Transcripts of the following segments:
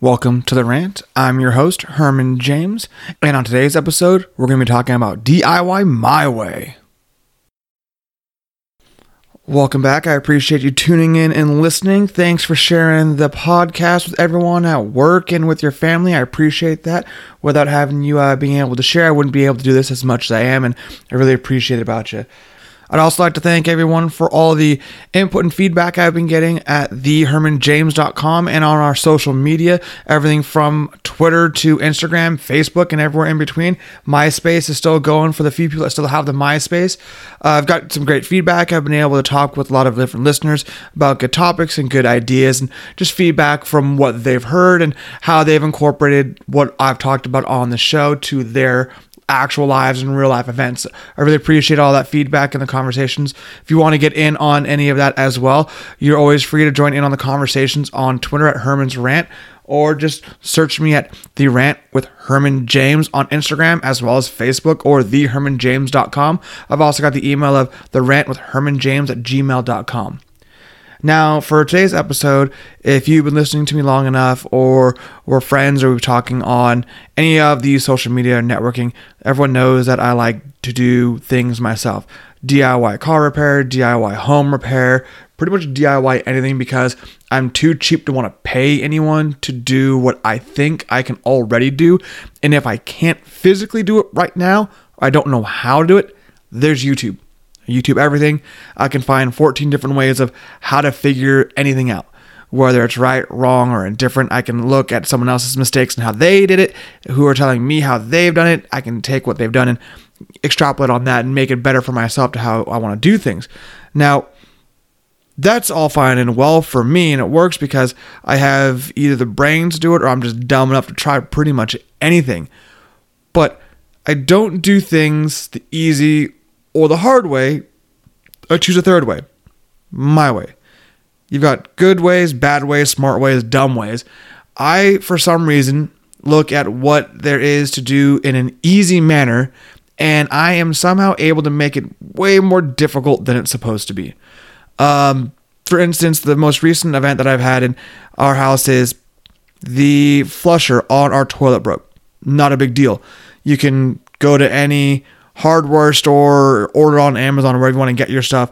Welcome to the rant. I'm your host, Herman James, and on today's episode, we're going to be talking about DIY my way. Welcome back. I appreciate you tuning in and listening. Thanks for sharing the podcast with everyone at work and with your family. I appreciate that. Without having you uh, being able to share, I wouldn't be able to do this as much as I am, and I really appreciate it about you. I'd also like to thank everyone for all the input and feedback I've been getting at thehermanjames.com and on our social media, everything from Twitter to Instagram, Facebook, and everywhere in between. MySpace is still going for the few people that still have the MySpace. Uh, I've got some great feedback. I've been able to talk with a lot of different listeners about good topics and good ideas and just feedback from what they've heard and how they've incorporated what I've talked about on the show to their actual lives and real life events. I really appreciate all that feedback and the conversations. If you want to get in on any of that as well, you're always free to join in on the conversations on Twitter at Herman's Rant or just search me at The Rant with Herman James on Instagram as well as Facebook or thehermanjames.com. I've also got the email of The Rant with Herman James at gmail.com. Now, for today's episode, if you've been listening to me long enough, or we're friends, or we're talking on any of these social media networking, everyone knows that I like to do things myself DIY car repair, DIY home repair, pretty much DIY anything because I'm too cheap to want to pay anyone to do what I think I can already do. And if I can't physically do it right now, I don't know how to do it, there's YouTube. YouTube everything. I can find 14 different ways of how to figure anything out. Whether it's right, wrong, or indifferent, I can look at someone else's mistakes and how they did it, who are telling me how they've done it. I can take what they've done and extrapolate on that and make it better for myself to how I want to do things. Now, that's all fine and well for me, and it works because I have either the brains to do it or I'm just dumb enough to try pretty much anything. But I don't do things the easy or the hard way, I choose a third way. My way. You've got good ways, bad ways, smart ways, dumb ways. I, for some reason, look at what there is to do in an easy manner, and I am somehow able to make it way more difficult than it's supposed to be. Um, for instance, the most recent event that I've had in our house is the flusher on our toilet broke. Not a big deal. You can go to any hardware store, order on Amazon wherever you want to get your stuff,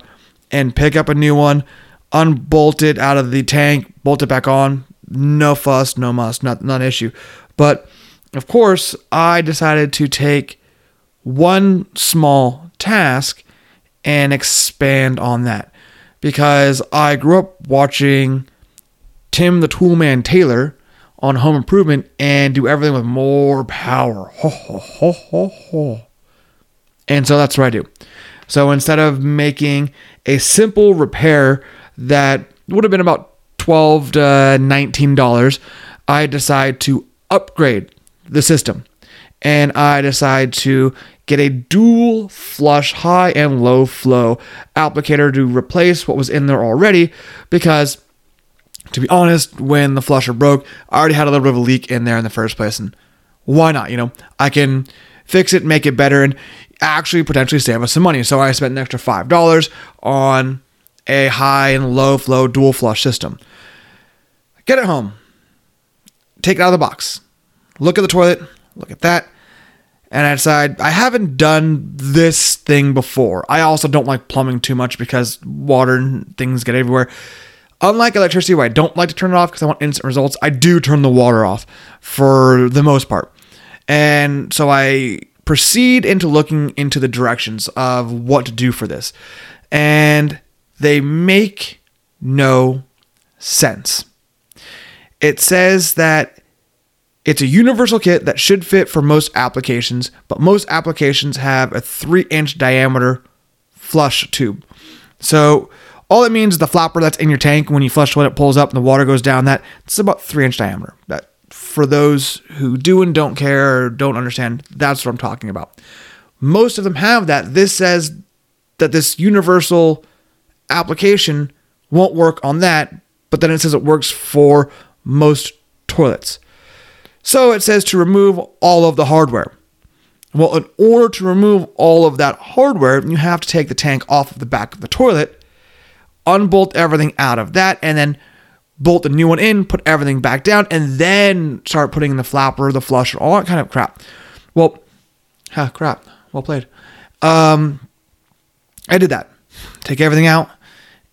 and pick up a new one, unbolt it out of the tank, bolt it back on. No fuss, no muss, not not an issue. But of course, I decided to take one small task and expand on that because I grew up watching Tim the Toolman Taylor on Home Improvement and do everything with more power. Ho, ho, ho, ho, ho. And so that's what I do. So instead of making a simple repair that would have been about 12 to $19, I decide to upgrade the system. And I decide to get a dual flush high and low flow applicator to replace what was in there already because to be honest, when the flusher broke, I already had a little bit of a leak in there in the first place and why not, you know? I can fix it, make it better, and actually potentially save us some money. So I spent an extra $5 on a high and low flow dual flush system. Get it home, take it out of the box, look at the toilet, look at that, and I decide I haven't done this thing before. I also don't like plumbing too much because water and things get everywhere. Unlike electricity, where I don't like to turn it off because I want instant results, I do turn the water off for the most part. And so I proceed into looking into the directions of what to do for this. And they make no sense. It says that it's a universal kit that should fit for most applications, but most applications have a three inch diameter flush tube. So all it means is the flapper that's in your tank when you flush when it pulls up and the water goes down that it's about three inch diameter. That for those who do and don't care don't understand, that's what I'm talking about. Most of them have that. This says that this universal application won't work on that, but then it says it works for most toilets. So it says to remove all of the hardware. Well, in order to remove all of that hardware, you have to take the tank off of the back of the toilet, unbolt everything out of that, and then bolt the new one in, put everything back down, and then start putting in the flapper, the flusher, all that kind of crap. Well, huh, crap. Well played. Um, I did that. Take everything out,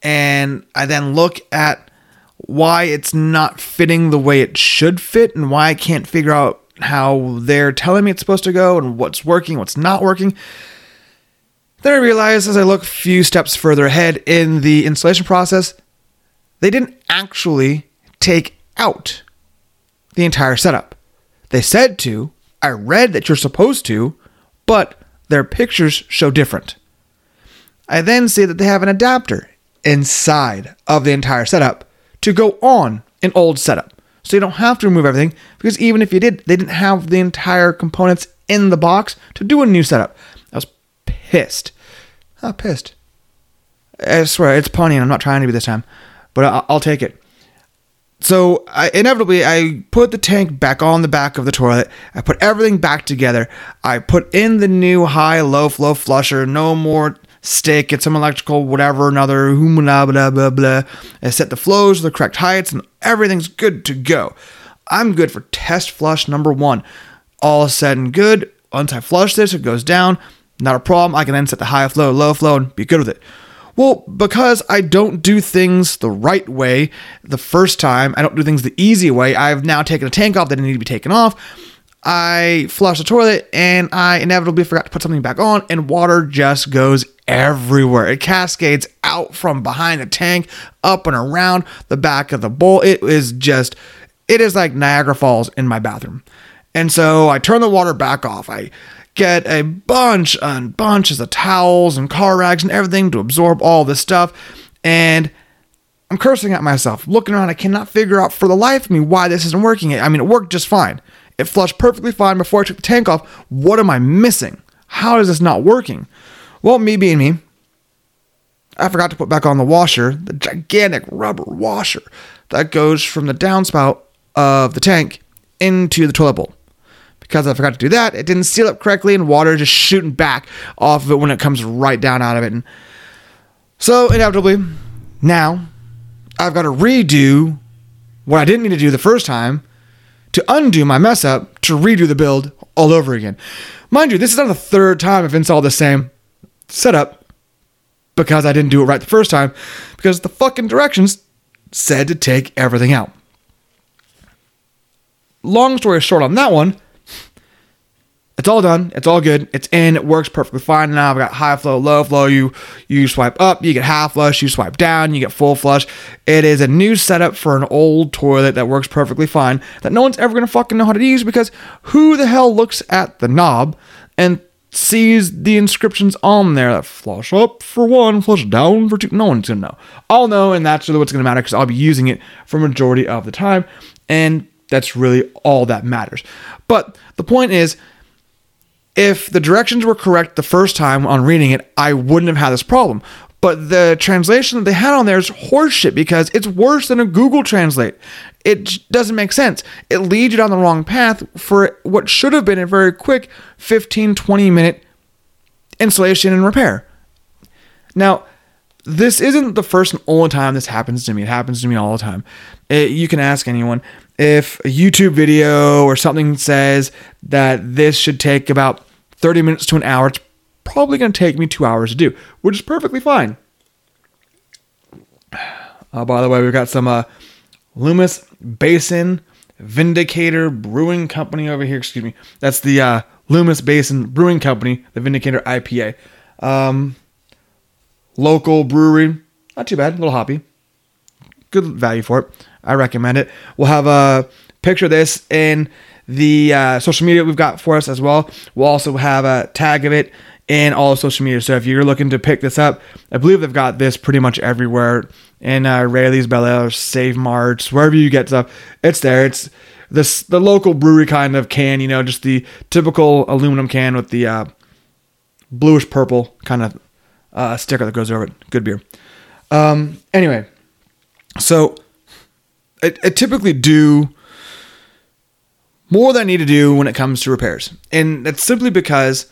and I then look at why it's not fitting the way it should fit and why I can't figure out how they're telling me it's supposed to go and what's working, what's not working. Then I realize as I look a few steps further ahead in the installation process, they didn't actually take out the entire setup. They said to, I read that you're supposed to, but their pictures show different. I then see that they have an adapter inside of the entire setup to go on an old setup. So you don't have to remove everything because even if you did, they didn't have the entire components in the box to do a new setup. I was pissed. Oh, pissed. I swear, it's punny and I'm not trying to be this time, but I'll, I'll take it. So I, inevitably, I put the tank back on the back of the toilet. I put everything back together. I put in the new high low flow flusher. No more stick, get some electrical, whatever, another, blah, blah, blah, blah. I set the flows to the correct heights, and everything's good to go. I'm good for test flush number one. All said and good. Once I flush this, it goes down. Not a problem. I can then set the high flow, low flow, and be good with it. Well, because I don't do things the right way the first time, I don't do things the easy way. I've now taken a tank off that didn't need to be taken off. I flushed the toilet and I inevitably forgot to put something back on, and water just goes everywhere. It cascades out from behind the tank, up and around the back of the bowl. It is just, it is like Niagara Falls in my bathroom. And so I turn the water back off. I get a bunch and bunches of towels and car rags and everything to absorb all this stuff. And I'm cursing at myself, looking around. I cannot figure out for the life of me why this isn't working. I mean, it worked just fine. It flushed perfectly fine before I took the tank off. What am I missing? How is this not working? Well, me being me, I forgot to put back on the washer, the gigantic rubber washer that goes from the downspout of the tank into the toilet bowl. Because I forgot to do that, it didn't seal up correctly and water just shooting back off of it when it comes right down out of it. And so, inevitably, now I've got to redo what I didn't need to do the first time to undo my mess up to redo the build all over again. Mind you, this is not the third time I've installed the same setup because I didn't do it right the first time because the fucking directions said to take everything out. Long story short on that one, it's all done. It's all good. It's in. It works perfectly fine now. I've got high flow, low flow. You you swipe up, you get half flush. You swipe down, you get full flush. It is a new setup for an old toilet that works perfectly fine. That no one's ever gonna fucking know how to use because who the hell looks at the knob and sees the inscriptions on there that flush up for one, flush down for two. No one's gonna know. I'll know, and that's really what's gonna matter because I'll be using it for majority of the time, and that's really all that matters. But the point is, if the directions were correct the first time on reading it, I wouldn't have had this problem. But the translation that they had on there is horseshit because it's worse than a Google Translate. It doesn't make sense. It leads you down the wrong path for what should have been a very quick 15, 20 minute installation and repair. Now, this isn't the first and only time this happens to me. It happens to me all the time. It, you can ask anyone if a YouTube video or something says that this should take about 30 minutes to an hour. It's probably going to take me two hours to do, which is perfectly fine. Uh, by the way, we've got some uh, Loomis Basin Vindicator Brewing Company over here. Excuse me. That's the uh, Loomis Basin Brewing Company, the Vindicator IPA. Um, local brewery. Not too bad. A little hoppy. Good value for it. I recommend it. We'll have a picture of this in the uh, social media we've got for us as well. We'll also have a tag of it in all of social media. So if you're looking to pick this up, I believe they've got this pretty much everywhere in uh, Raley's, Bel Air, Save Marts, wherever you get stuff. It's there. It's this the local brewery kind of can, you know, just the typical aluminum can with the uh, bluish purple kind of uh, sticker that goes over it. Good beer. Um, anyway, so I, I typically do more than I need to do when it comes to repairs, and that's simply because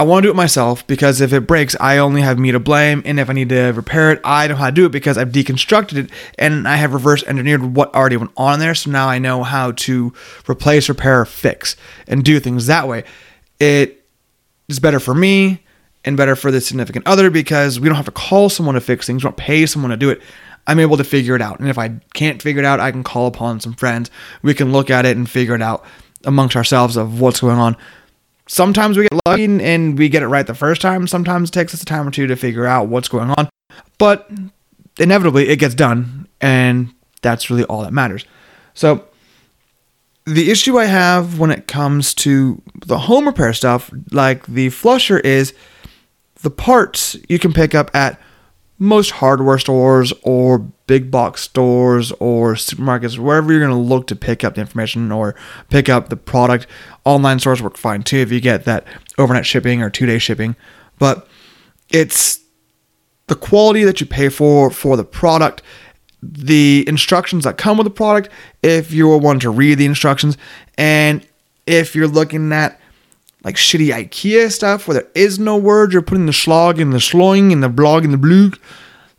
I want to do it myself because if it breaks, I only have me to blame. And if I need to repair it, I know how to do it because I've deconstructed it and I have reverse engineered what already went on there. So now I know how to replace, repair, fix, and do things that way. It is better for me and better for the significant other because we don't have to call someone to fix things. We don't pay someone to do it. I'm able to figure it out. And if I can't figure it out, I can call upon some friends. We can look at it and figure it out amongst ourselves of what's going on sometimes we get lucky and we get it right the first time. Sometimes it takes us a time or two to figure out what's going on, but inevitably it gets done, and that's really all that matters. So, the issue I have when it comes to the home repair stuff, like the flusher, is the parts you can pick up at most hardware stores or big box stores or supermarkets, wherever you're going to look to pick up the information or pick up the product. Online stores work fine too if you get that overnight shipping or two day shipping. But it's the quality that you pay for for the product, the instructions that come with the product, if you're one to read the instructions, and if you're looking at like shitty IKEA stuff where there is no words, you're putting the slog and the sloing and the blog and the blue,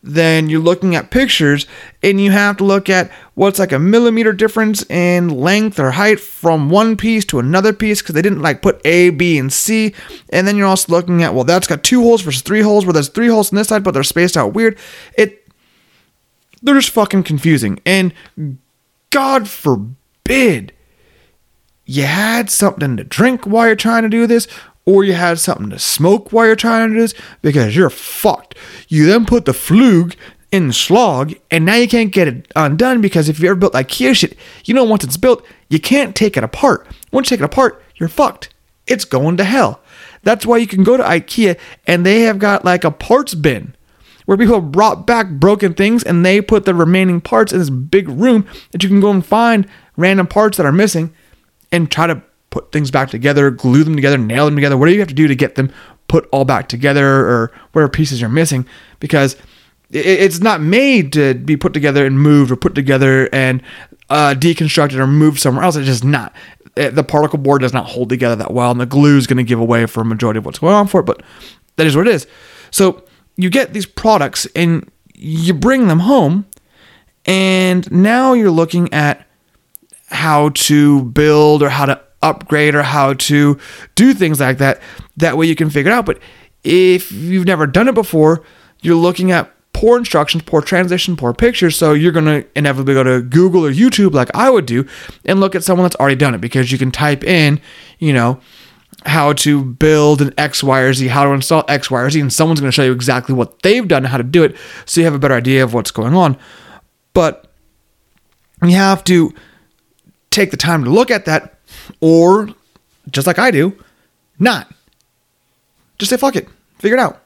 then you're looking at pictures and you have to look at what's like a millimeter difference in length or height from one piece to another piece because they didn't like put A, B, and C. And then you're also looking at, well, that's got two holes versus three holes where there's three holes on this side, but they're spaced out weird. It, they're just fucking confusing. And God forbid you had something to drink while you're trying to do this, or you had something to smoke while you're trying to do this, because you're fucked. You then put the flug in the slog, and now you can't get it undone because if you ever built IKEA shit, you know once it's built, you can't take it apart. Once you take it apart, you're fucked. It's going to hell. That's why you can go to IKEA and they have got like a parts bin where people brought back broken things and they put the remaining parts in this big room that you can go and find random parts that are missing and try to put things back together, glue them together, nail them together, whatever you have to do to get them put all back together or whatever pieces you're missing because it's not made to be put together and moved or put together and uh, deconstructed or moved somewhere else. It's just not. The particle board does not hold together that well, and the glue is going to give away for a majority of what's going on for it, but that is what it is. So you get these products and you bring them home, and now you're looking at how to build or how to upgrade or how to do things like that. That way you can figure it out. But if you've never done it before, you're looking at poor instructions, poor translation, poor pictures. So you're going to inevitably go to Google or YouTube, like I would do, and look at someone that's already done it because you can type in, you know, how to build an X, Y, or Z, how to install X, Y, or Z, and someone's going to show you exactly what they've done, and how to do it, so you have a better idea of what's going on. But you have to take the time to look at that, or just like I do, not. Just say fuck it, figure it out.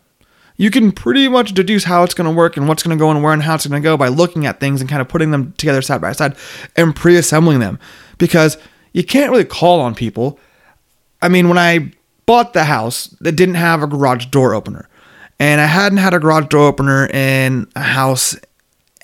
You can pretty much deduce how it's going to work and what's going to go and where and how it's going to go by looking at things and kind of putting them together side by side and pre assembling them because you can't really call on people. I mean, when I bought the house, it didn't have a garage door opener. And I hadn't had a garage door opener in a house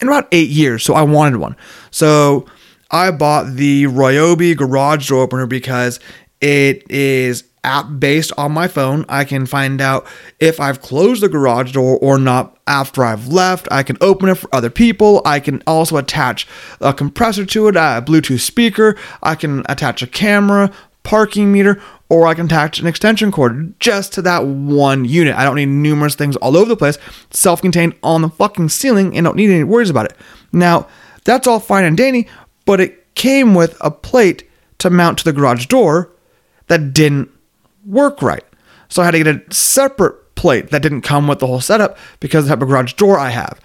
in about eight years, so I wanted one. So I bought the Ryobi garage door opener because it is app based on my phone. I can find out if I've closed the garage door or not after I've left. I can open it for other people. I can also attach a compressor to it, a Bluetooth speaker. I can attach a camera, parking meter, or I can attach an extension cord just to that one unit. I don't need numerous things all over the place, self contained on the fucking ceiling, and don't need any worries about it. Now, that's all fine and dandy, but it came with a plate to mount to the garage door that didn't work right. So I had to get a separate plate that didn't come with the whole setup because of the type of garage door I have.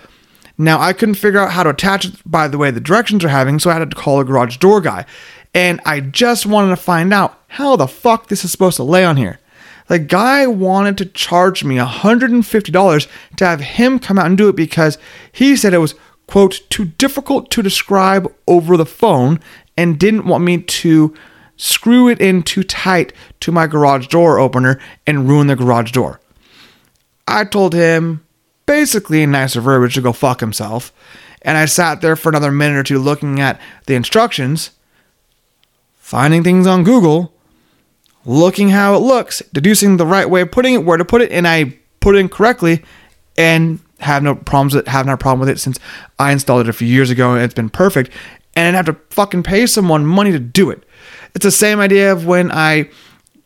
Now I couldn't figure out how to attach it by the way the directions are having, so I had to call a garage door guy. And I just wanted to find out how the fuck this is supposed to lay on here. The guy wanted to charge me $150 to have him come out and do it because he said it was quote, too difficult to describe over the phone and didn't want me to screw it in too tight to my garage door opener and ruin the garage door. I told him, basically in nicer verbiage, to go fuck himself. And I sat there for another minute or two looking at the instructions, finding things on Google, looking how it looks, deducing the right way of putting it, where to put it, and I put it in correctly and have no problems with it, have no problem with it since I installed it a few years ago and it's been perfect. And I have to fucking pay someone money to do it. It's the same idea of when I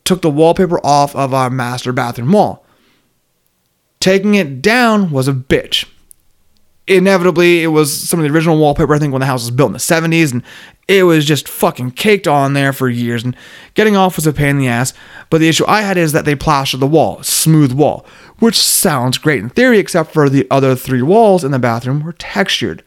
took the wallpaper off of our master bathroom wall. Taking it down was a bitch inevitably it was some of the original wallpaper i think when the house was built in the 70s and it was just fucking caked on there for years and getting off was a pain in the ass but the issue i had is that they plastered the wall smooth wall which sounds great in theory except for the other three walls in the bathroom were textured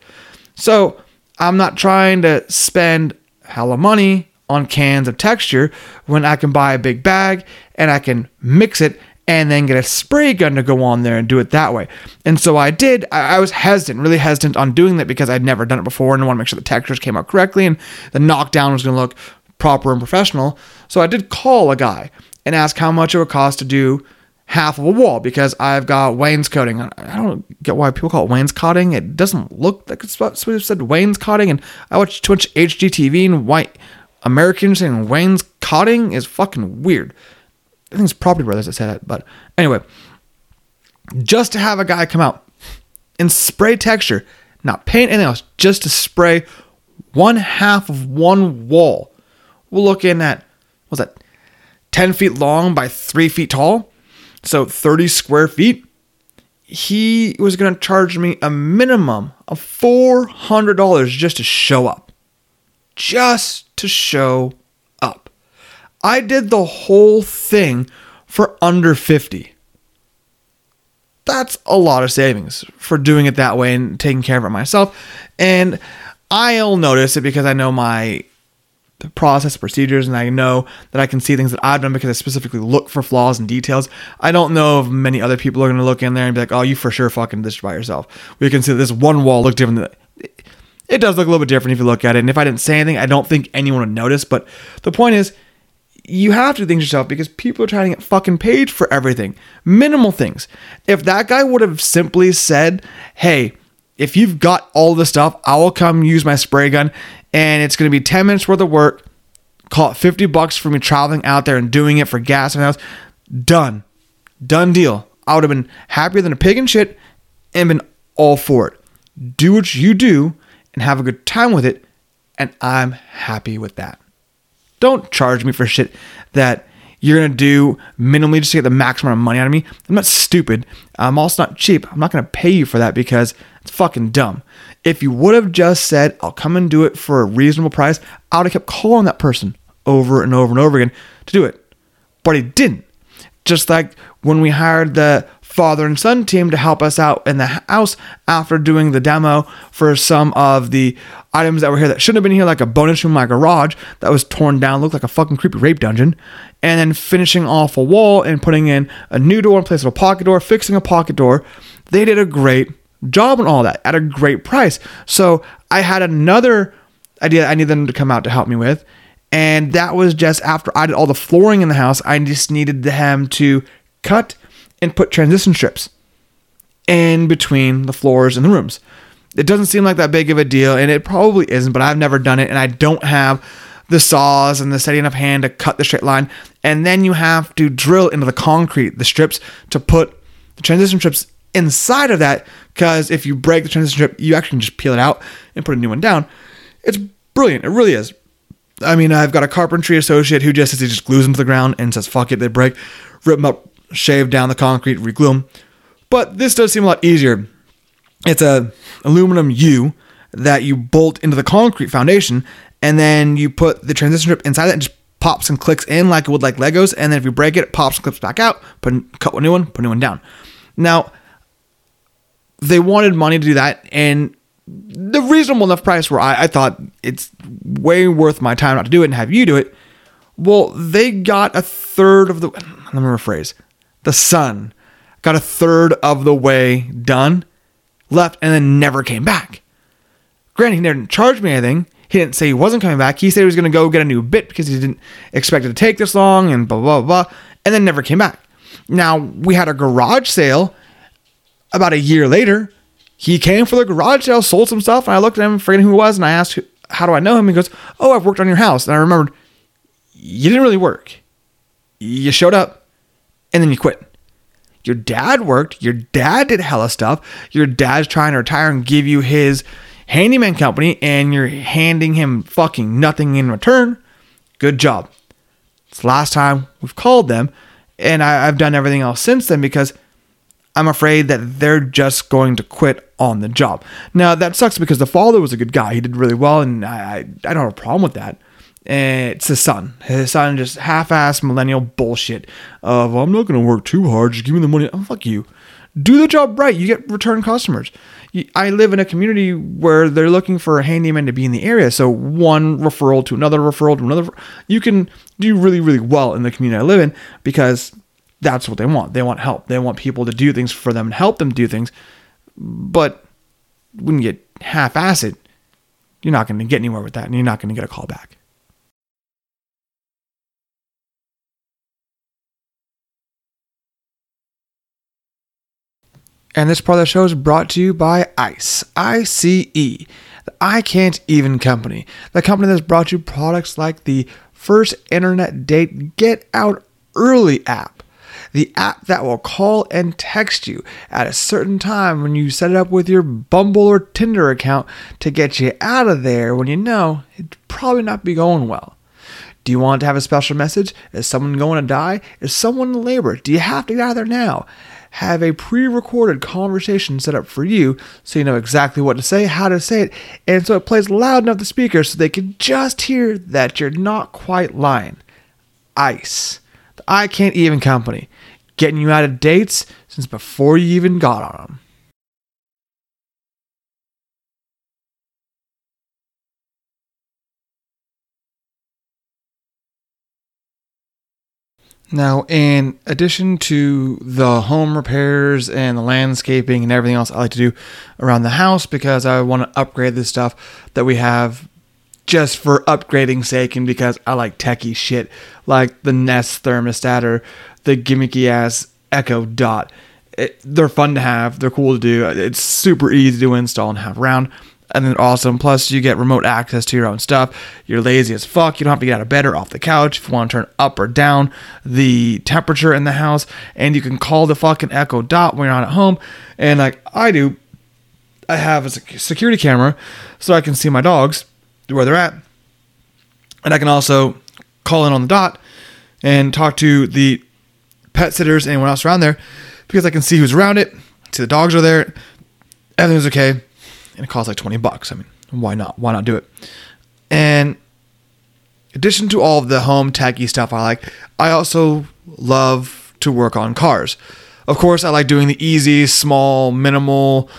so i'm not trying to spend hella money on cans of texture when i can buy a big bag and i can mix it and then get a spray gun to go on there and do it that way. And so I did. I, I was hesitant, really hesitant on doing that because I'd never done it before and I want to make sure the textures came out correctly and the knockdown was going to look proper and professional. So I did call a guy and ask how much it would cost to do half of a wall because I've got wainscoting. I don't get why people call it wainscoting. It doesn't look like it's supposed to said wainscoting. And I watch too much HGTV and white Americans saying wainscoting is fucking weird. I think it's Property Brothers that said it. But anyway, just to have a guy come out and spray texture, not paint anything else, just to spray one half of one wall. We're looking at, what's that, 10 feet long by 3 feet tall? So 30 square feet. He was going to charge me a minimum of $400 just to show up. Just to show up. I did the whole thing for under 50. That's a lot of savings for doing it that way and taking care of it myself. And I'll notice it because I know my process procedures and I know that I can see things that I've done because I specifically look for flaws and details. I don't know if many other people are going to look in there and be like, oh, you for sure fucking did this by yourself. We can see this one wall look different. It does look a little bit different if you look at it. And if I didn't say anything, I don't think anyone would notice. But the point is, you have to think to yourself because people are trying to get fucking paid for everything. Minimal things. If that guy would have simply said, hey, if you've got all the stuff, I will come use my spray gun and it's going to be 10 minutes worth of work. Call it 50 bucks for me traveling out there and doing it for gas and house. Done. Done deal. I would have been happier than a pig in shit and been all for it. Do what you do and have a good time with it. And I'm happy with that. Don't charge me for shit that you're gonna do minimally just to get the maximum amount of money out of me. I'm not stupid. I'm also not cheap. I'm not gonna pay you for that because it's fucking dumb. If you would have just said, I'll come and do it for a reasonable price, I would have kept calling that person over and over and over again to do it. But he didn't. Just like when we hired the father and son team to help us out in the house after doing the demo for some of the items that were here that shouldn't have been here, like a bonus room, in my garage that was torn down, looked like a fucking creepy rape dungeon, and then finishing off a wall and putting in a new door in place of a pocket door, fixing a pocket door. They did a great job and all that at a great price. So I had another idea I needed them to come out to help me with. And that was just after I did all the flooring in the house, I just needed them to cut and put transition strips in between the floors and the rooms. It doesn't seem like that big of a deal, and it probably isn't, but I've never done it, and I don't have the saws and the steady enough hand to cut the straight line. And then you have to drill into the concrete, the strips, to put the transition strips inside of that. Because if you break the transition strip, you actually can just peel it out and put a new one down. It's brilliant. It really is. I mean, I've got a carpentry associate who just says he just glues them to the ground and says, fuck it, they break, rip them up, shave down the concrete, reglue them. But this does seem a lot easier. It's a aluminum U that you bolt into the concrete foundation, and then you put the transition strip inside it and just pops and clicks in like it would like Legos. And then if you break it, it pops and clips back out. Put cut one new one, put a new one down. Now they wanted money to do that, and the reasonable enough price where I, I thought it's way worth my time not to do it and have you do it. Well, they got a third of the. Let me rephrase the son got a third of the way done, left, and then never came back. Granted, he didn't charge me anything. He didn't say he wasn't coming back. He said he was going to go get a new bit because he didn't expect it to take this long and blah, blah, blah, and then never came back. Now, we had a garage sale about a year later. He came for the garage sale, sold some stuff, and I looked at him, forgetting who he was, and I asked, How do I know him? He goes, Oh, I've worked on your house. And I remembered, You didn't really work You showed up and then you quit. Your dad worked. Your dad did hella stuff. Your dad's trying to retire and give you his handyman company, and you're handing him fucking nothing in return. Good job. It's the last time we've called them, and I, have done everything else since then because I'm afraid that they're just going to quit on the job. Now that sucks because the father was a good guy. He did really well, and I I don't have a problem with that. And it's his son. His son just half assed millennial bullshit of I'm not going to work too hard. Just give me the money. Oh fuck you. Do the job right. You get return customers. I live in a community where they're looking for a handyman to be in the area. So one referral to another referral to another. You can do really really well in the community I live in because that's what they want. They want help. They want people to do things for them and help them do things. But when you get half-ass it, you're not going to get anywhere with that, and you're not going to get a call back. And this part of the show is brought to you by ICE, ICE, the I Can't Even Company, the company that's brought you products like the First Internet Date Get Out Early app, the app that will call and text you at a certain time when you set it up with your Bumble or Tinder account to get you out of there when you know it'd probably not be going well. Do you want to have a special message? Is someone going to die? Is someone in labor? Do you have to get out of there now? have a pre recorded conversation set up for you so you know exactly what to say, how to say it, and so it plays loud enough the speaker so they can just hear that you're not quite lying. ICE, I Can't Even Company, getting you out of dates since before you even got on them. Now, in addition to the home repairs and the landscaping and everything else I like to do around the house because I want to upgrade the stuff that we have just for upgrading sake and because I like techie shit like the Nest thermostat or the gimmicky ass Echo Dot. It, they're fun to have, they're cool to do. It's super easy to install and have around and then awesome. Plus, you get remote access to your own stuff. You're lazy as fuck. You don't have to get out of bed or off the couch if you want to turn up or down the temperature in the house. And you can call the fucking Echo Dot when you're not at home. And like I do, I have a security camera so I can see my dogs where they're at. And I can also call in on the dot and talk to the pet sitters, anyone else around there, because I can see who's around it, see the dogs are there, everything's okay and it costs like 20 bucks. I mean, why not? Why not do it? And addition to all the home techy stuff I like, I also love to work on cars. Of course, I like doing the easy, small, minimal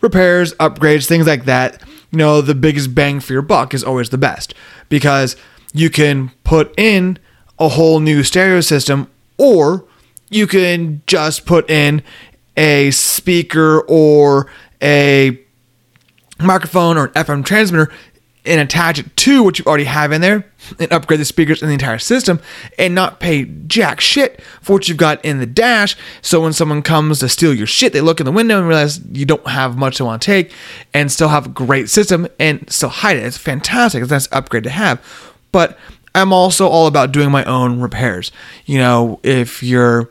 repairs, upgrades, things like that. You know, the biggest bang for your buck is always the best because you can put in a whole new stereo system or you can just put in a speaker or a microphone or an FM transmitter and attach it to what you already have in there and upgrade the speakers in the entire system and not pay jack shit for what you've got in the dash. So when someone comes to steal your shit, they look in the window and realize you don't have much to want to take and still have a great system and still hide it. It's fantastic. It's a nice upgrade to have. But I'm also all about doing my own repairs. You know, if you're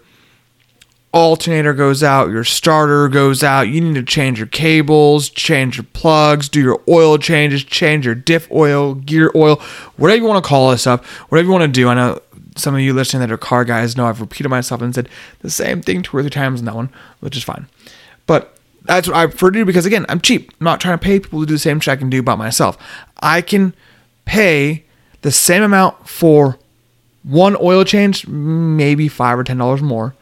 alternator goes out, your starter goes out, you need to change your cables, change your plugs, do your oil changes, change your diff oil, gear oil, whatever you want to call this up, whatever you want to do. I know some of you listening that are car guys know I've repeated myself and said the same thing two or three times in that one, which is fine. But that's what I prefer to do because again, I'm cheap. I'm not trying to pay people to do the same shit I can do by myself. I can pay the same amount for one oil change, maybe five or ten dollars more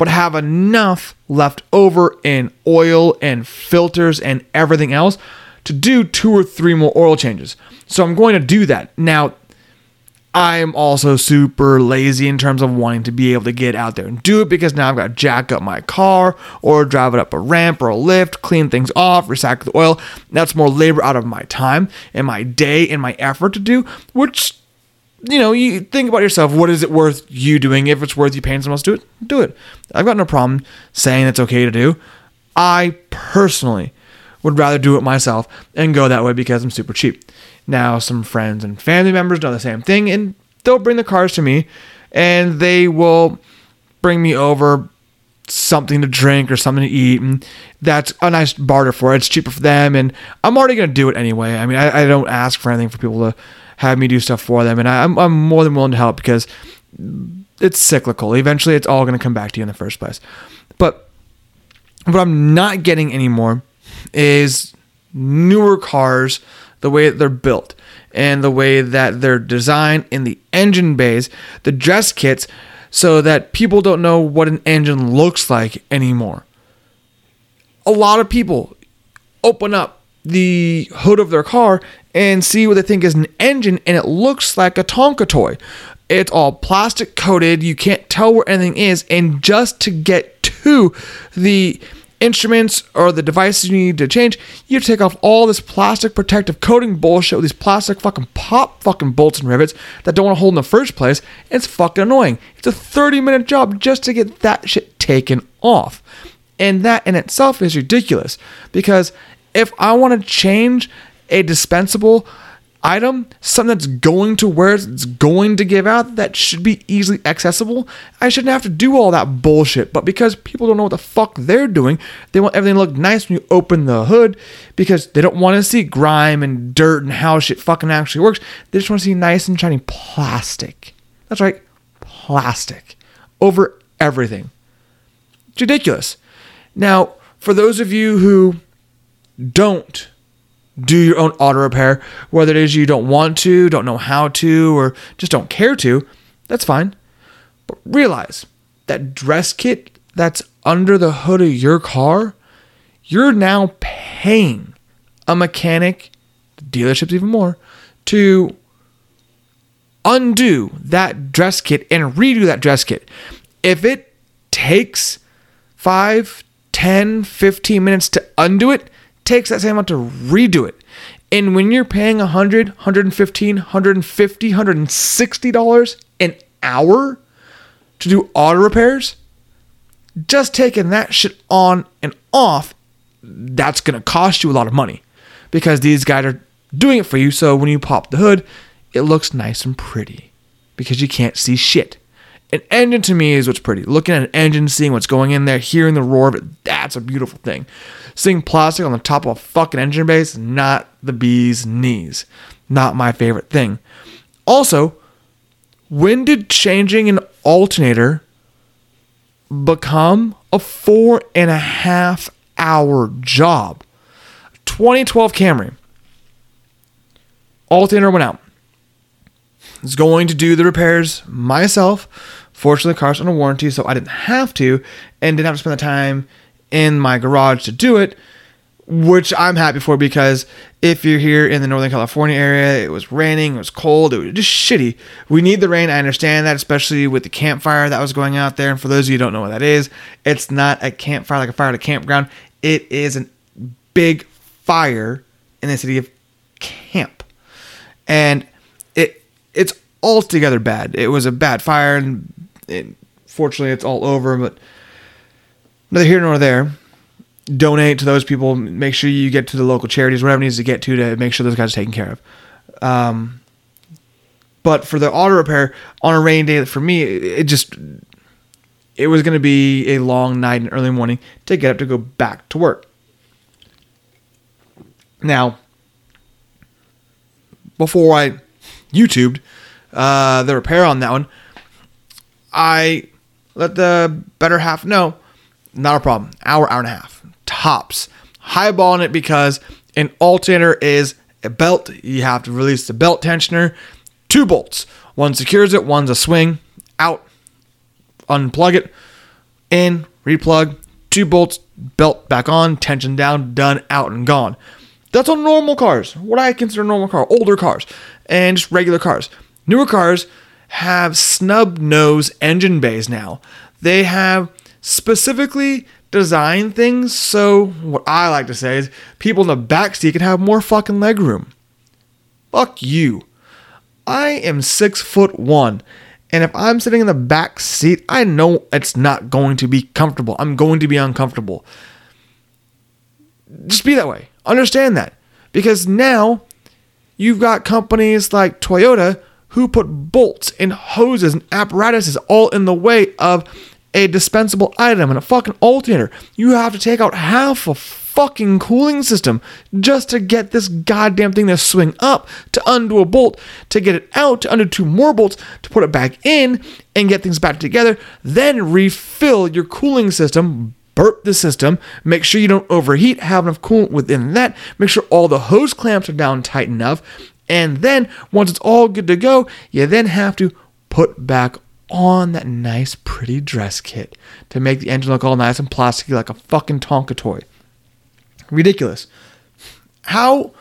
but have enough left over in oil and filters and everything else to do two or three more oil changes. So I'm going to do that. Now, I'm also super lazy in terms of wanting to be able to get out there and do it because now I've got to jack up my car or drive it up a ramp or a lift, clean things off, recycle the oil. That's more labor out of my time and my day and my effort to do, which you know, you think about yourself. What is it worth you doing? If it's worth you paying someone else to do it, do it. I've got no problem saying it's okay to do. I personally would rather do it myself and go that way because I'm super cheap. Now, some friends and family members do the same thing, and they'll bring the cars to me, and they will bring me over something to drink or something to eat and that's a nice barter for it it's cheaper for them and i'm already going to do it anyway i mean I, I, don't ask for anything for people to have me do stuff for them and I, I'm, I'm more than willing to help because it's cyclical eventually it's all going to come back to you in the first place but what i'm not getting anymore is newer cars the way that they're built and the way that they're designed in the engine bays the dress kits so that people don't know what an engine looks like anymore. A lot of people open up the hood of their car and see what they think is an engine, and it looks like a Tonka toy. It's all plastic coated, you can't tell where anything is, and just to get to the instruments or the devices you need to change, you take off all this plastic protective coating bullshit with these plastic fucking pop fucking bolts and rivets that don't want to hold in the first place. It's fucking annoying. It's a 30 minute job just to get that shit taken off. And that in itself is ridiculous because if I want to change a dispensable item, something that's going to where it's going to give out that should be easily accessible, I shouldn't have to do all that bullshit. But because people don't know what the fuck they're doing, they want everything to look nice when you open the hood because they don't want to see grime and dirt and how shit fucking actually works. They just want to see nice and shiny plastic. That's right, plastic over everything. It's ridiculous. Now, for those of you who don't do your own auto repair, whether it is you don't want to, don't know how to, or just don't care to, that's fine. But realize that dress kit that's under the hood of your car, you're now paying a mechanic, dealerships even more, to undo that dress kit and redo that dress kit. If it takes 5, 10, 15 minutes to undo it, takes that same amount to redo it. And when you're paying 100, 115, 150, 160 dollars an hour to do auto repairs, just taking that shit on and off, that's to cost you a lot of money because these guys are doing it for you. So when you pop the hood, it looks nice and pretty because you can't see shit. An engine to me is what's pretty. Looking at an engine, seeing what's going in there, hearing the roar of it, that's a beautiful thing. Seeing plastic on the top of a fucking engine base, not the bee's knees. Not my favorite thing. Also, when did changing an alternator become a four and a half hour job? 2012 Camry. Alternator went out. Was going to do the repairs myself Fortunately, the car's under warranty, so I didn't have to and didn't have to spend the time in my garage to do it, which I'm happy for because if you're here in the Northern California area, it was raining, it was cold, it was just shitty. We need the rain. I understand that, especially with the campfire that was going out there. And for those of you who don't know what that is, it's not a campfire like a fire at a campground. It is a big fire in the city of Camp. And it it's altogether bad. It was a bad fire and it, fortunately, it's all over, but neither here nor there. Donate to those people. Make sure you get to the local charities, whatever needs to get to to make sure those guys are taken care of. Um, but for the auto repair on a rainy day, for me, it just it was going to be a long night and early morning to get up to go back to work. Now, before I YouTubed uh, the repair on that one, I let the better half know, not a problem. Hour, hour and a half. Tops. Highballing it because an alternator is a belt. You have to release the belt tensioner. Two bolts. One secures it, one's a swing. Out. Unplug it. In. Replug. Two bolts. Belt back on. Tension down. Done. Out and gone. That's on normal cars. What I consider normal car. Older cars. And just regular cars. Newer cars have snub nose engine bays now. They have specifically designed things so what I like to say is people in the back seat can have more fucking leg room. Fuck you. I am six foot one. And if I'm sitting in the back seat, I know it's not going to be comfortable. I'm going to be uncomfortable. Just be that way. Understand that. Because now you've got companies like Toyota who put bolts and hoses and apparatuses all in the way of a dispensable item and a fucking alternator. You have to take out half a fucking cooling system just to get this goddamn thing to swing up, to undo a bolt, to get it out, to undo two more bolts, to put it back in and get things back together, then refill your cooling system. Burp the system, make sure you don't overheat, have enough coolant within that, make sure all the hose clamps are down tight enough, and then once it's all good to go, you then have to put back on that nice, pretty dress kit to make the engine look all nice and plasticky like a fucking Tonka toy. Ridiculous. How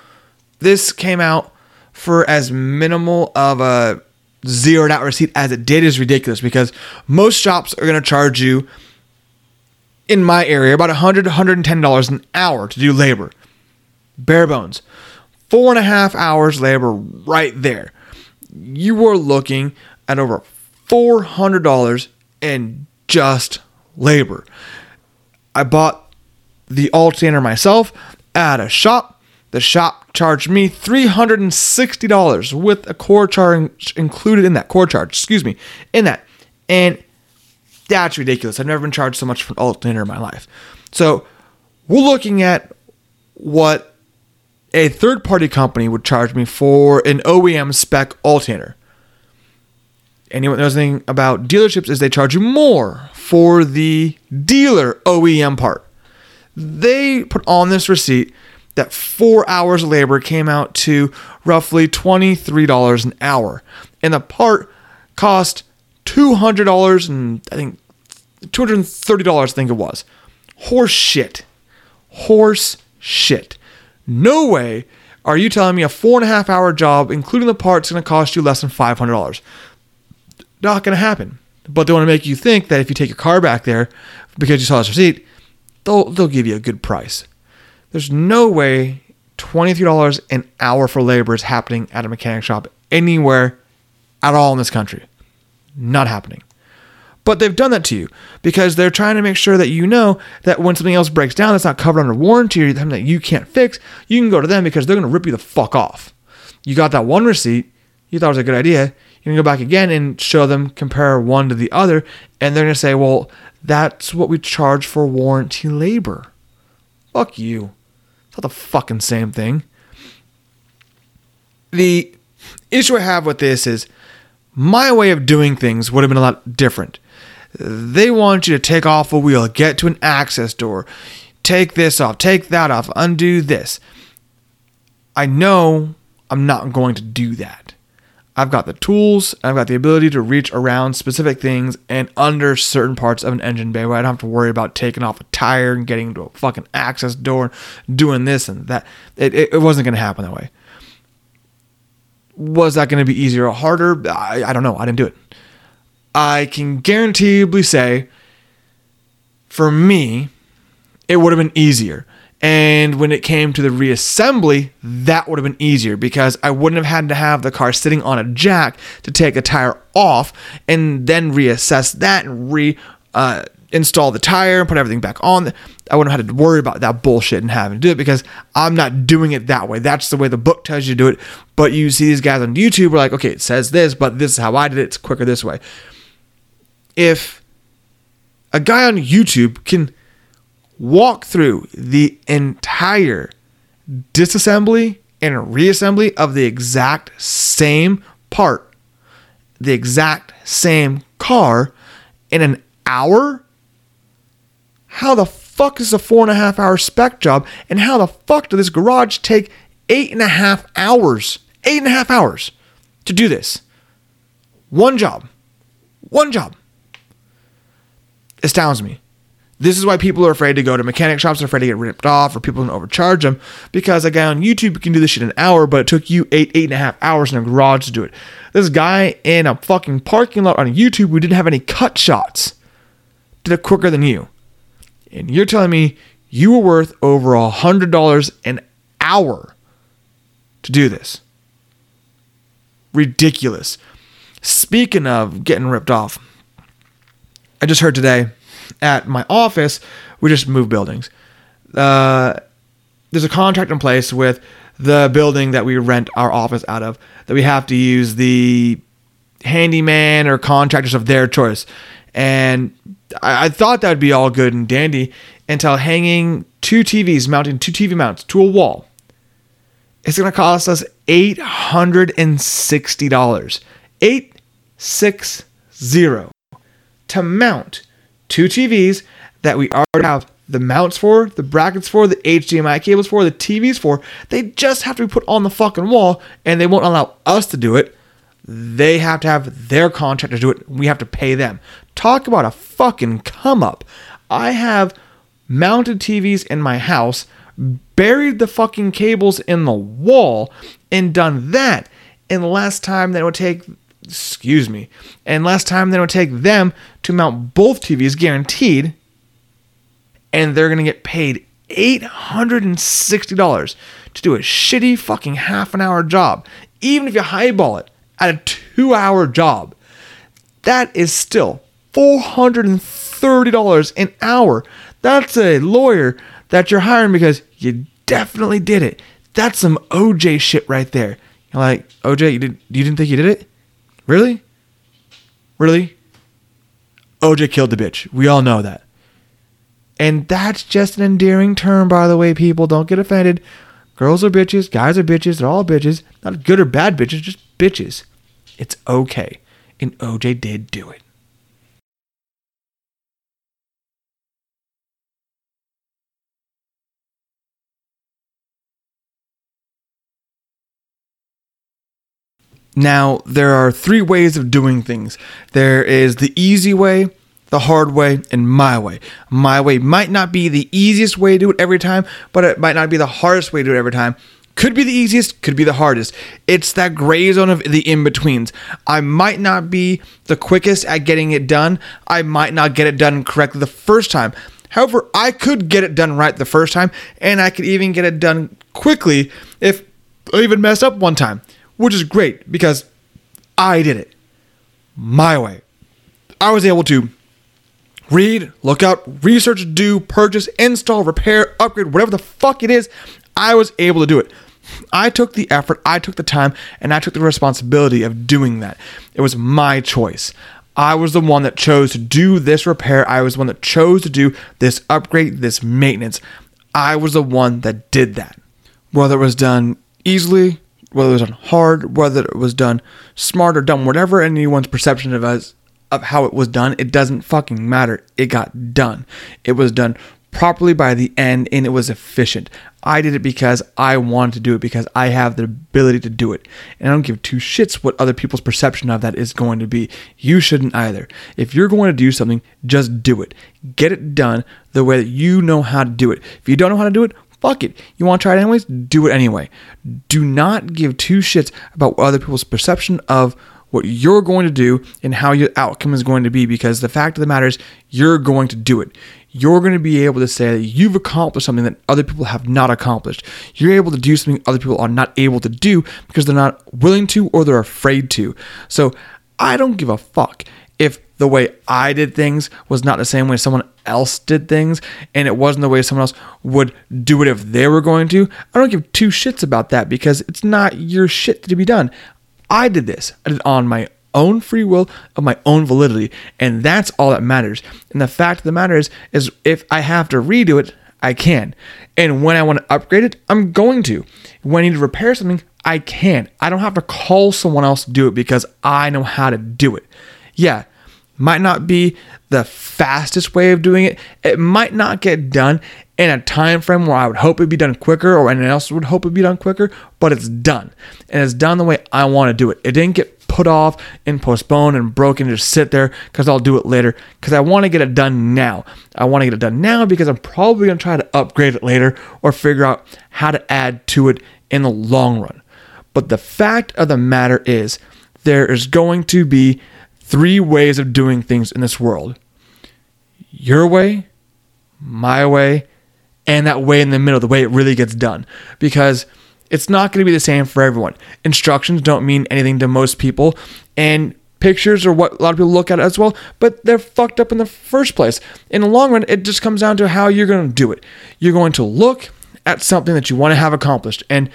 this came out for as minimal of a zeroed out receipt as it did is ridiculous because most shops are going to charge you in my area about 100 $110 an hour to do labor. Bare bones. Four and a half hours labor right there. You are looking at over $400 in just labor. I bought the alternator myself at a shop. The shop charged me $360 with a core charge included in that core charge, excuse me, in that. And that's ridiculous. I've never been charged so much for an alternator in my life. So we're looking at what a third party company would charge me for an OEM spec alternator anyone knows anything about dealerships is they charge you more for the dealer OEM part. They put on this receipt that four hours of labor came out to roughly $23 an hour. And the part cost $200 and I think $230, I think it was. Horse shit. Horse shit. No way are you telling me a four and a half hour job, including the parts, going to cost you less than $500? Not going to happen. But they want to make you think that if you take your car back there because you saw this receipt, they'll they'll give you a good price. There's no way $23 an hour for labor is happening at a mechanic shop anywhere at all in this country. Not happening. But they've done that to you because they're trying to make sure that you know that when something else breaks down that's not covered under warranty or something that you can't fix, you can go to them because they're going to rip you the fuck off. You got that one receipt, you thought it was a good idea, you can go back again and show them, compare one to the other, and they're going to say, well, that's what we charge for warranty labor. Fuck you. It's not the fucking same thing. The issue I have with this is my way of doing things would have been a lot different. They want you to take off a wheel, get to an access door, take this off, take that off, undo this. I know I'm not going to do that. I've got the tools, I've got the ability to reach around specific things and under certain parts of an engine bay where I don't have to worry about taking off a tire and getting to a fucking access door, doing this and that. It, it, it wasn't going to happen that way. Was that going to be easier or harder? I, I don't know. I didn't do it. I can guaranteeably say, for me, it would have been easier. And when it came to the reassembly, that would have been easier because I wouldn't have had to have the car sitting on a jack to take a tire off and then reassess that and re uh, install the tire and put everything back on. I wouldn't have had to worry about that bullshit and having to do it because I'm not doing it that way. That's the way the book tells you to do it. But you see these guys on YouTube are like, okay, it says this, but this is how I did it. It's quicker this way. If a guy on YouTube can walk through the entire disassembly and reassembly of the exact same part, the exact same car in an hour? How the fuck is a four and a half hour spec job? And how the fuck did this garage take eight and a half hours? Eight and a half hours to do this. One job. One job. Astounds me. This is why people are afraid to go to mechanic shops, they're afraid to get ripped off, or people can overcharge them. Because a guy on YouTube can do this shit in an hour, but it took you eight, eight and a half hours in a garage to do it. This guy in a fucking parking lot on YouTube who didn't have any cut shots did it quicker than you. And you're telling me you were worth over a hundred dollars an hour to do this. Ridiculous. Speaking of getting ripped off, I just heard today at my office, we just moved buildings. Uh, there's a contract in place with the building that we rent our office out of that we have to use the handyman or contractors of their choice. And I, I thought that would be all good and dandy until hanging two TVs, mounting two TV mounts to a wall. It's going to cost us $860. 860 to mount two TVs that we already have the mounts for, the brackets for, the HDMI cables for, the TVs for. They just have to be put on the fucking wall and they won't allow us to do it. They have to have their contractors do it. We have to pay them. Talk about a fucking come up. I have mounted TVs in my house, buried the fucking cables in the wall, and done that. And last time that it would take, excuse me, and last time that it would take them to mount both TVs guaranteed, and they're gonna get paid $860 to do a shitty fucking half an hour job. Even if you highball it at a two hour job, that is still $430 an hour. That's a lawyer that you're hiring because you definitely did it. That's some OJ shit right there. You're like, OJ, you, did, you didn't think you did it? Really? Really? OJ killed the bitch. We all know that. And that's just an endearing term, by the way, people. Don't get offended. Girls are bitches, guys are bitches, they're all bitches. Not good or bad bitches, just bitches. It's okay. And OJ did do it. Now, there are three ways of doing things there is the easy way, the hard way, and my way. My way might not be the easiest way to do it every time, but it might not be the hardest way to do it every time. Could be the easiest, could be the hardest. It's that gray zone of the in betweens. I might not be the quickest at getting it done. I might not get it done correctly the first time. However, I could get it done right the first time, and I could even get it done quickly if I even mess up one time, which is great because I did it my way. I was able to read, look up, research, do, purchase, install, repair, upgrade, whatever the fuck it is, I was able to do it. I took the effort, I took the time, and I took the responsibility of doing that. It was my choice. I was the one that chose to do this repair. I was the one that chose to do this upgrade, this maintenance. I was the one that did that. Whether it was done easily, whether it was done hard, whether it was done smart or dumb, whatever anyone's perception of us of how it was done, it doesn't fucking matter. It got done. It was done properly by the end and it was efficient. I did it because I wanted to do it because I have the ability to do it. And I don't give two shits what other people's perception of that is going to be. You shouldn't either. If you're going to do something, just do it. Get it done the way that you know how to do it. If you don't know how to do it, fuck it. You want to try it anyways? Do it anyway. Do not give two shits about other people's perception of what you're going to do and how your outcome is going to be because the fact of the matter is you're going to do it. You're going to be able to say that you've accomplished something that other people have not accomplished. You're able to do something other people are not able to do because they're not willing to or they're afraid to. So I don't give a fuck the way I did things was not the same way someone else did things and it wasn't the way someone else would do it if they were going to. I don't give two shits about that because it's not your shit to be done. I did this. I did on my own free will of my own validity and that's all that matters and the fact of the matter is is if i have to redo it i can and when i want to upgrade it i'm going to when i need to repair something i can i don't have to call someone else to do it because i know how to do it yeah might not be the fastest way of doing it it might not get done in a time frame where I would hope it'd be done quicker or anyone else would hope it'd be done quicker, but it's done. And it's done the way I want to do it. It didn't get put off and postponed and broken and just sit there because I'll do it later because I want to get it done now. I want to get it done now because I'm probably going to try to upgrade it later or figure out how to add to it in the long run. But the fact of the matter is, there is going to be three ways of doing things in this world your way, my way, and that way in the middle, the way it really gets done. Because it's not going to be the same for everyone. Instructions don't mean anything to most people, and pictures are what a lot of people look at as well, but they're fucked up in the first place. In the long run, it just comes down to how you're going to do it. You're going to look at something that you want to have accomplished and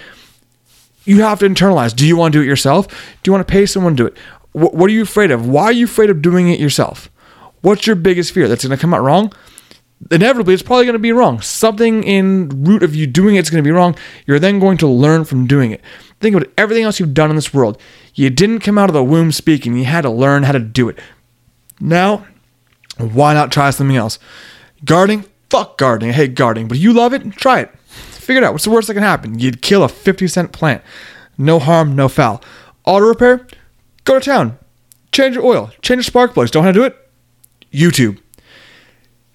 you have to internalize do you want to do it yourself do you want to pay someone to do it what, what are you afraid of? Why are you afraid of doing it yourself? What's your biggest fear? That's going to come out wrong? Inevitably it's probably going to be wrong. Something in root of you doing it's going to be wrong. You're then going to learn from doing it. Think about everything else you've done in this world. You didn't come out of the womb speaking. You had to learn how to do it. Now why not try something else? Gardening? Fuck gardening. I hate gardening but you love it? Try it. Figure it out. What's the worst that can happen? You'd kill a 50 cent plant. No harm no foul. Auto repair go to town. Change your oil. Change your spark plugs. Don't know how to do it? Youtube.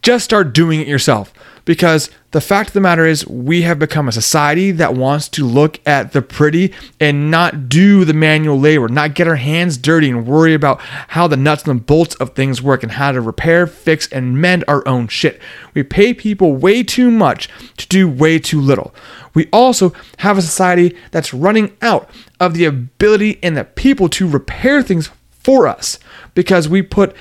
Just start doing it yourself. Because the fact of the matter is, we have become a society that wants to look at the pretty and not do the manual labor, not get our hands dirty and worry about how the nuts and the bolts of things work and how to repair, fix, and mend our own shit. We pay people way too much to do way too little. We also have a society that's running out of the ability and the people to repair things for us because we put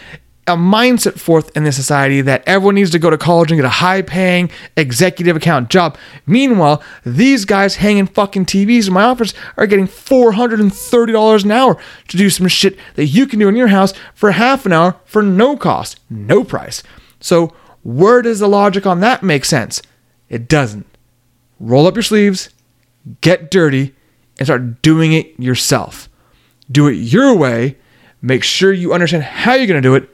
a mindset forth in this society that everyone needs to go to college and get a high paying executive account job. Meanwhile, these guys hanging fucking TVs in my office are getting $430 an hour to do some shit that you can do in your house for half an hour for no cost, no price. So, where does the logic on that make sense? It doesn't. Roll up your sleeves, get dirty, and start doing it yourself. Do it your way. Make sure you understand how you're going to do it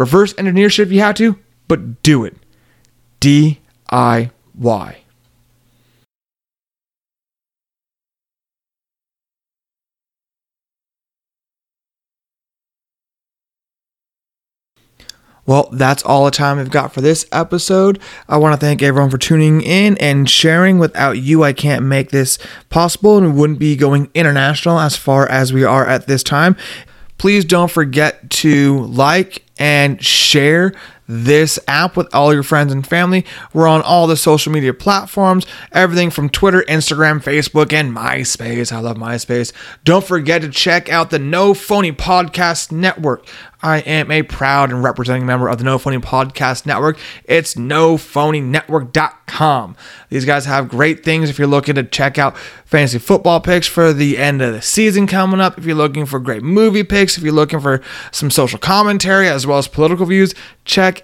Reverse engineer shit if you have to, but do it. DIY. Well, that's all the time we've got for this episode. I want to thank everyone for tuning in and sharing. Without you, I can't make this possible and we wouldn't be going international as far as we are at this time. Please don't forget to like and share this app with all your friends and family. We're on all the social media platforms, everything from Twitter, Instagram, Facebook, and MySpace. I love MySpace. Don't forget to check out the No Phony Podcast Network. I am a proud and representing member of the No Phony Podcast Network. It's nophonynetwork.com. These guys have great things if you're looking to check out fantasy football picks for the end of the season coming up, if you're looking for great movie picks, if you're looking for some social commentary as well as political views,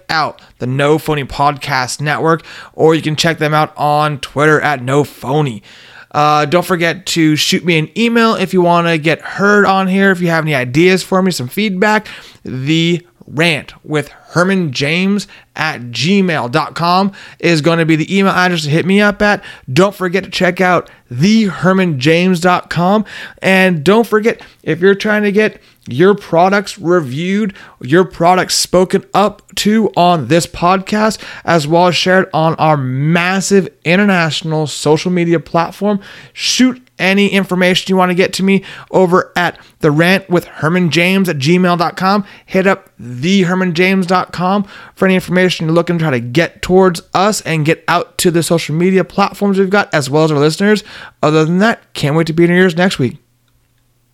out the No Phony Podcast Network, or you can check them out on Twitter at No Phony. Uh, don't forget to shoot me an email if you want to get heard on here. If you have any ideas for me, some feedback, the rant with Herman James at gmail.com is going to be the email address to hit me up at. Don't forget to check out thehermanjames.com. And don't forget, if you're trying to get your products reviewed, your products spoken up to on this podcast, as well as shared on our massive international social media platform, shoot any information you want to get to me over at the rant with Herman James at gmail.com. Hit up thehermanjames.com for any information you're looking to try to get towards us and get out to the social media platforms we've got, as well as our listeners. Other than that, can't wait to be in your ears next week.